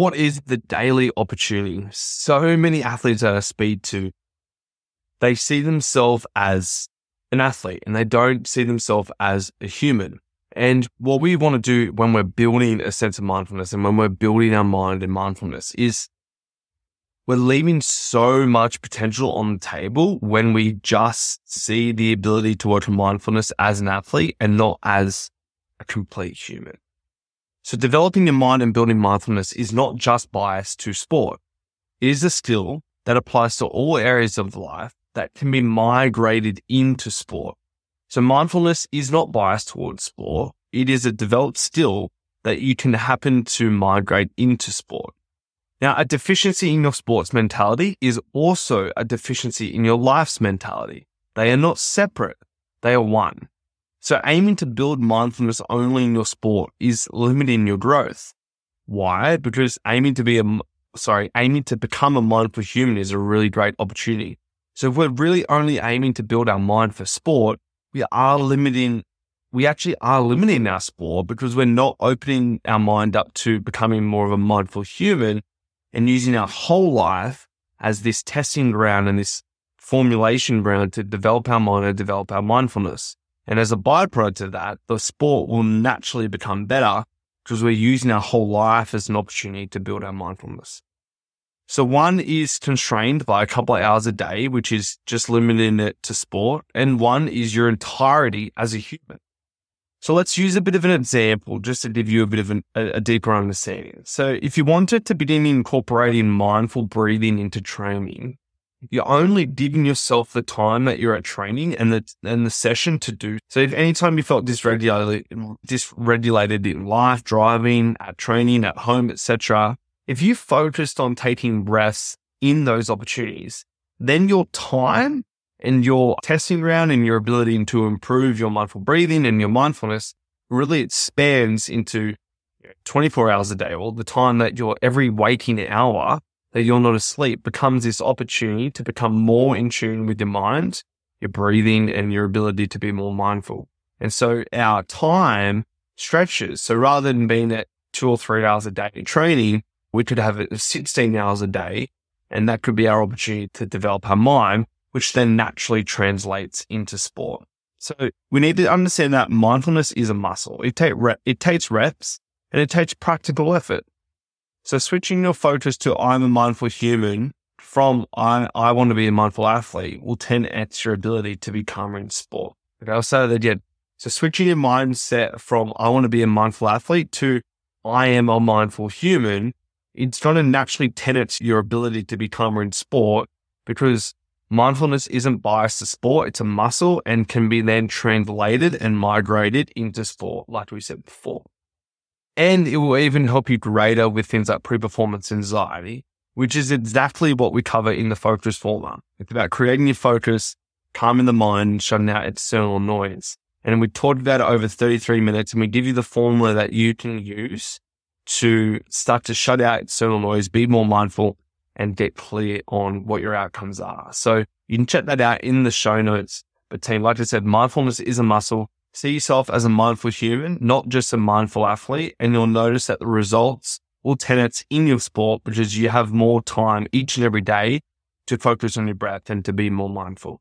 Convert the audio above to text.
what is the daily opportunity? So many athletes that I speak to, they see themselves as an athlete and they don't see themselves as a human. And what we want to do when we're building a sense of mindfulness and when we're building our mind and mindfulness is we're leaving so much potential on the table when we just see the ability to work on mindfulness as an athlete and not as a complete human. So developing your mind and building mindfulness is not just biased to sport. It is a skill that applies to all areas of life that can be migrated into sport. So mindfulness is not biased towards sport. It is a developed skill that you can happen to migrate into sport. Now, a deficiency in your sports mentality is also a deficiency in your life's mentality. They are not separate. They are one. So aiming to build mindfulness only in your sport is limiting your growth. Why? Because aiming to be a, sorry, aiming to become a mindful human is a really great opportunity. So if we're really only aiming to build our mind for sport, we are limiting, we actually are limiting our sport because we're not opening our mind up to becoming more of a mindful human and using our whole life as this testing ground and this formulation ground to develop our mind and develop our mindfulness. And as a byproduct of that, the sport will naturally become better because we're using our whole life as an opportunity to build our mindfulness. So one is constrained by a couple of hours a day, which is just limiting it to sport. And one is your entirety as a human. So let's use a bit of an example just to give you a bit of an, a, a, deeper understanding. So if you wanted to begin incorporating mindful breathing into training, you're only giving yourself the time that you're at training and the and the session to do. So if anytime you felt dysregulated, dysregulated in life, driving, at training, at home, etc., if you focused on taking breaths in those opportunities, then your time and your testing ground and your ability to improve your mindful breathing and your mindfulness really expands into 24 hours a day or the time that you're every waking hour that you're not asleep becomes this opportunity to become more in tune with your mind, your breathing and your ability to be more mindful. And so our time stretches. So rather than being at two or three hours a day training, we could have it 16 hours a day, and that could be our opportunity to develop our mind, which then naturally translates into sport. So we need to understand that mindfulness is a muscle. It, take rep, it takes reps and it takes practical effort. So switching your focus to I'm a mindful human from I, I want to be a mindful athlete will 10x your ability to be calmer in sport. Okay, I'll say that again. So switching your mindset from I want to be a mindful athlete to I am a mindful human it's going to naturally tenant your ability to be calmer in sport because mindfulness isn't biased to sport. It's a muscle and can be then translated and migrated into sport, like we said before. And it will even help you greater with things like pre-performance anxiety, which is exactly what we cover in the focus formula. It's about creating your focus, calming the mind, shutting out external noise. And we talked about it over 33 minutes and we give you the formula that you can use to start to shut out external noise, be more mindful and get clear on what your outcomes are. So you can check that out in the show notes. But team, like I said, mindfulness is a muscle. See yourself as a mindful human, not just a mindful athlete. And you'll notice that the results will tenets in your sport because you have more time each and every day to focus on your breath and to be more mindful.